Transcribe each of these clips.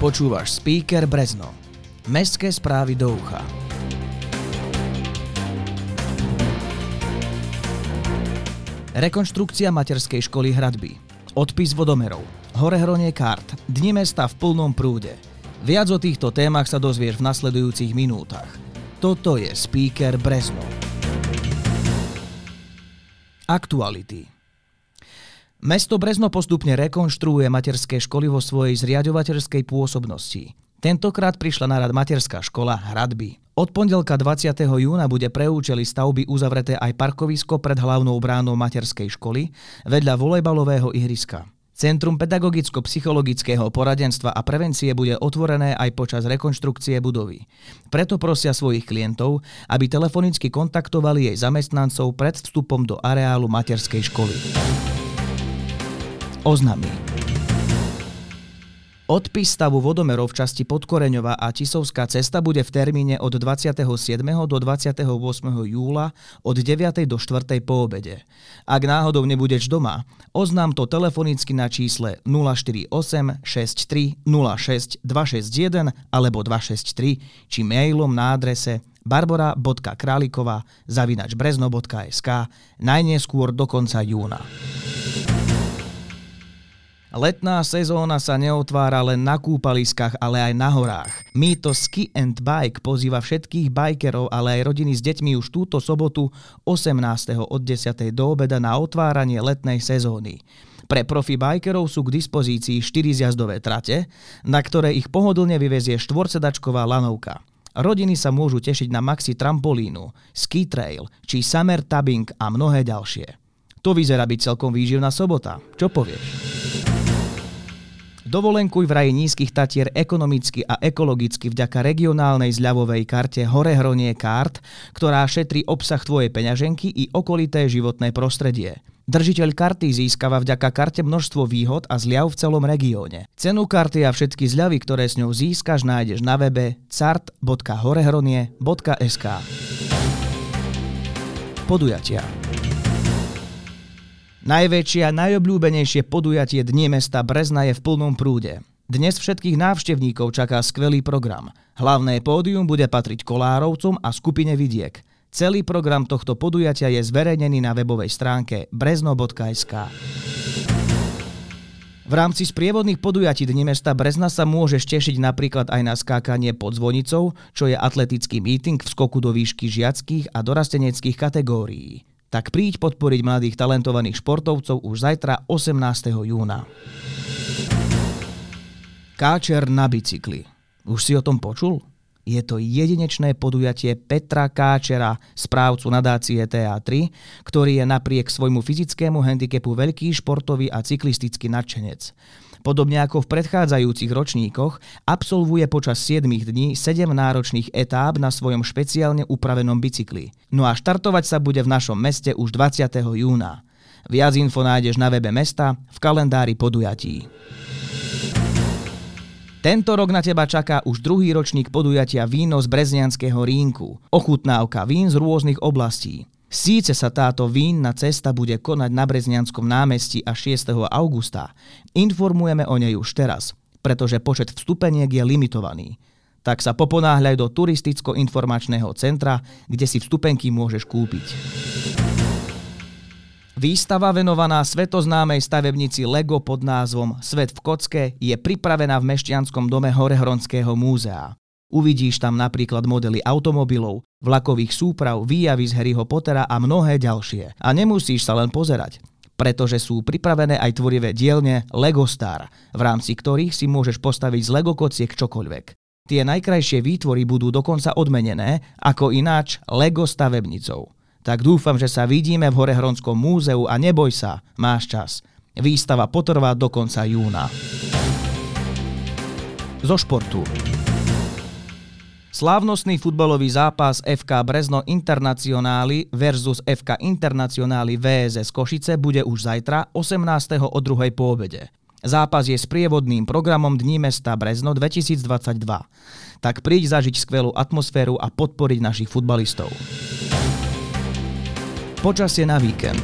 Počúvaš Speaker Brezno. Mestské správy do ucha. Rekonštrukcia materskej školy Hradby. Odpis vodomerov. Horehronie kart. Dni mesta v plnom prúde. Viac o týchto témach sa dozvieš v nasledujúcich minútach. Toto je Speaker Brezno. Aktuality. Mesto Brezno postupne rekonštruuje materské školy vo svojej zriadovateľskej pôsobnosti. Tentokrát prišla na rad materská škola Hradby. Od pondelka 20. júna bude pre účely stavby uzavreté aj parkovisko pred hlavnou bránou materskej školy vedľa volejbalového ihriska. Centrum pedagogicko-psychologického poradenstva a prevencie bude otvorené aj počas rekonštrukcie budovy. Preto prosia svojich klientov, aby telefonicky kontaktovali jej zamestnancov pred vstupom do areálu materskej školy oznámí. Odpis stavu vodomerov v časti Podkoreňova a Tisovská cesta bude v termíne od 27. do 28. júla od 9. do 4. po obede. Ak náhodou nebudeš doma, oznám to telefonicky na čísle 048 63 06 261 alebo 263 či mailom na adrese barbara.králikova zavinač brezno.sk najneskôr do konca júna. Letná sezóna sa neotvára len na kúpaliskách, ale aj na horách. Mýto Ski and Bike pozýva všetkých bajkerov, ale aj rodiny s deťmi už túto sobotu 18. od 10. do obeda na otváranie letnej sezóny. Pre profi bajkerov sú k dispozícii 4 zjazdové trate, na ktoré ich pohodlne vyvezie štvorcedačková lanovka. Rodiny sa môžu tešiť na maxi trampolínu, ski trail či summer tubbing a mnohé ďalšie. To vyzerá byť celkom výživná sobota. Čo povieš? Dovolenkuj v raji nízkych Tatier ekonomicky a ekologicky vďaka regionálnej zľavovej karte Horehronie kart, ktorá šetrí obsah tvojej peňaženky i okolité životné prostredie. Držiteľ karty získava vďaka karte množstvo výhod a zľav v celom regióne. Cenu karty a všetky zľavy, ktoré s ňou získaš, nájdeš na webe cart.horehronie.sk Podujatia Najväčšie a najobľúbenejšie podujatie Dnie mesta Brezna je v plnom prúde. Dnes všetkých návštevníkov čaká skvelý program. Hlavné pódium bude patriť Kolárovcom a skupine Vidiek. Celý program tohto podujatia je zverejnený na webovej stránke brezno.sk. V rámci sprievodných podujatí Dni mesta Brezna sa môžeš tešiť napríklad aj na skákanie pod zvonicou, čo je atletický meeting v skoku do výšky žiackých a dorasteneckých kategórií tak príď podporiť mladých talentovaných športovcov už zajtra 18. júna. Káčer na bicykli. Už si o tom počul? Je to jedinečné podujatie Petra Káčera, správcu nadácie TA3, ktorý je napriek svojmu fyzickému handicapu veľký športový a cyklistický nadšenec. Podobne ako v predchádzajúcich ročníkoch, absolvuje počas 7 dní 7 náročných etáb na svojom špeciálne upravenom bicykli. No a štartovať sa bude v našom meste už 20. júna. Viac info nájdeš na webe mesta v kalendári podujatí. Tento rok na teba čaká už druhý ročník podujatia Víno z Breznianského rínku. Ochutnávka vín z rôznych oblastí. Síce sa táto vínna cesta bude konať na Breznianskom námestí až 6. augusta, informujeme o nej už teraz, pretože počet vstupeniek je limitovaný. Tak sa poponáhľaj do turisticko-informačného centra, kde si vstupenky môžeš kúpiť. Výstava venovaná svetoznámej stavebnici Lego pod názvom Svet v kocke je pripravená v Mešťanskom dome Horehronského múzea. Uvidíš tam napríklad modely automobilov, vlakových súprav, výjavy z Harryho Pottera a mnohé ďalšie. A nemusíš sa len pozerať, pretože sú pripravené aj tvorivé dielne Lego Star, v rámci ktorých si môžeš postaviť z Lego kociek čokoľvek. Tie najkrajšie výtvory budú dokonca odmenené, ako ináč Lego stavebnicou. Tak dúfam, že sa vidíme v Horehronskom múzeu a neboj sa, máš čas. Výstava potrvá do konca júna. Zo športu. Slávnostný futbalový zápas FK Brezno Internacionáli versus FK Internacionáli VSS Košice bude už zajtra 18. o 2. po obede. Zápas je sprievodným programom Dní mesta Brezno 2022. Tak príď zažiť skvelú atmosféru a podporiť našich futbalistov. Počasie na víkend.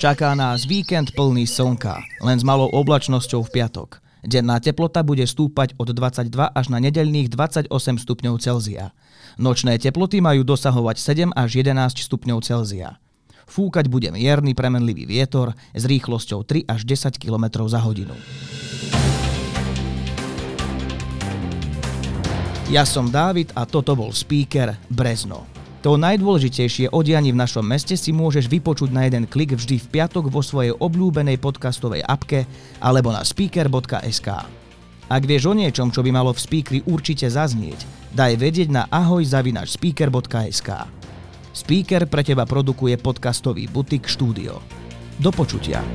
Čaká nás víkend plný slnka, len s malou oblačnosťou v piatok. Denná teplota bude stúpať od 22 až na nedeľných 28 stupňov Celzia. Nočné teploty majú dosahovať 7 až 11 stupňov Celzia. Fúkať bude mierny premenlivý vietor s rýchlosťou 3 až 10 km za hodinu. Ja som Dávid a toto bol speaker Brezno. To najdôležitejšie o dianí v našom meste si môžeš vypočuť na jeden klik vždy v piatok vo svojej obľúbenej podcastovej apke alebo na speaker.sk. Ak vieš o niečom, čo by malo v speakeri určite zaznieť, daj vedieť na ahoj.speaker.sk. Speaker pre teba produkuje podcastový butik štúdio. Do počutia.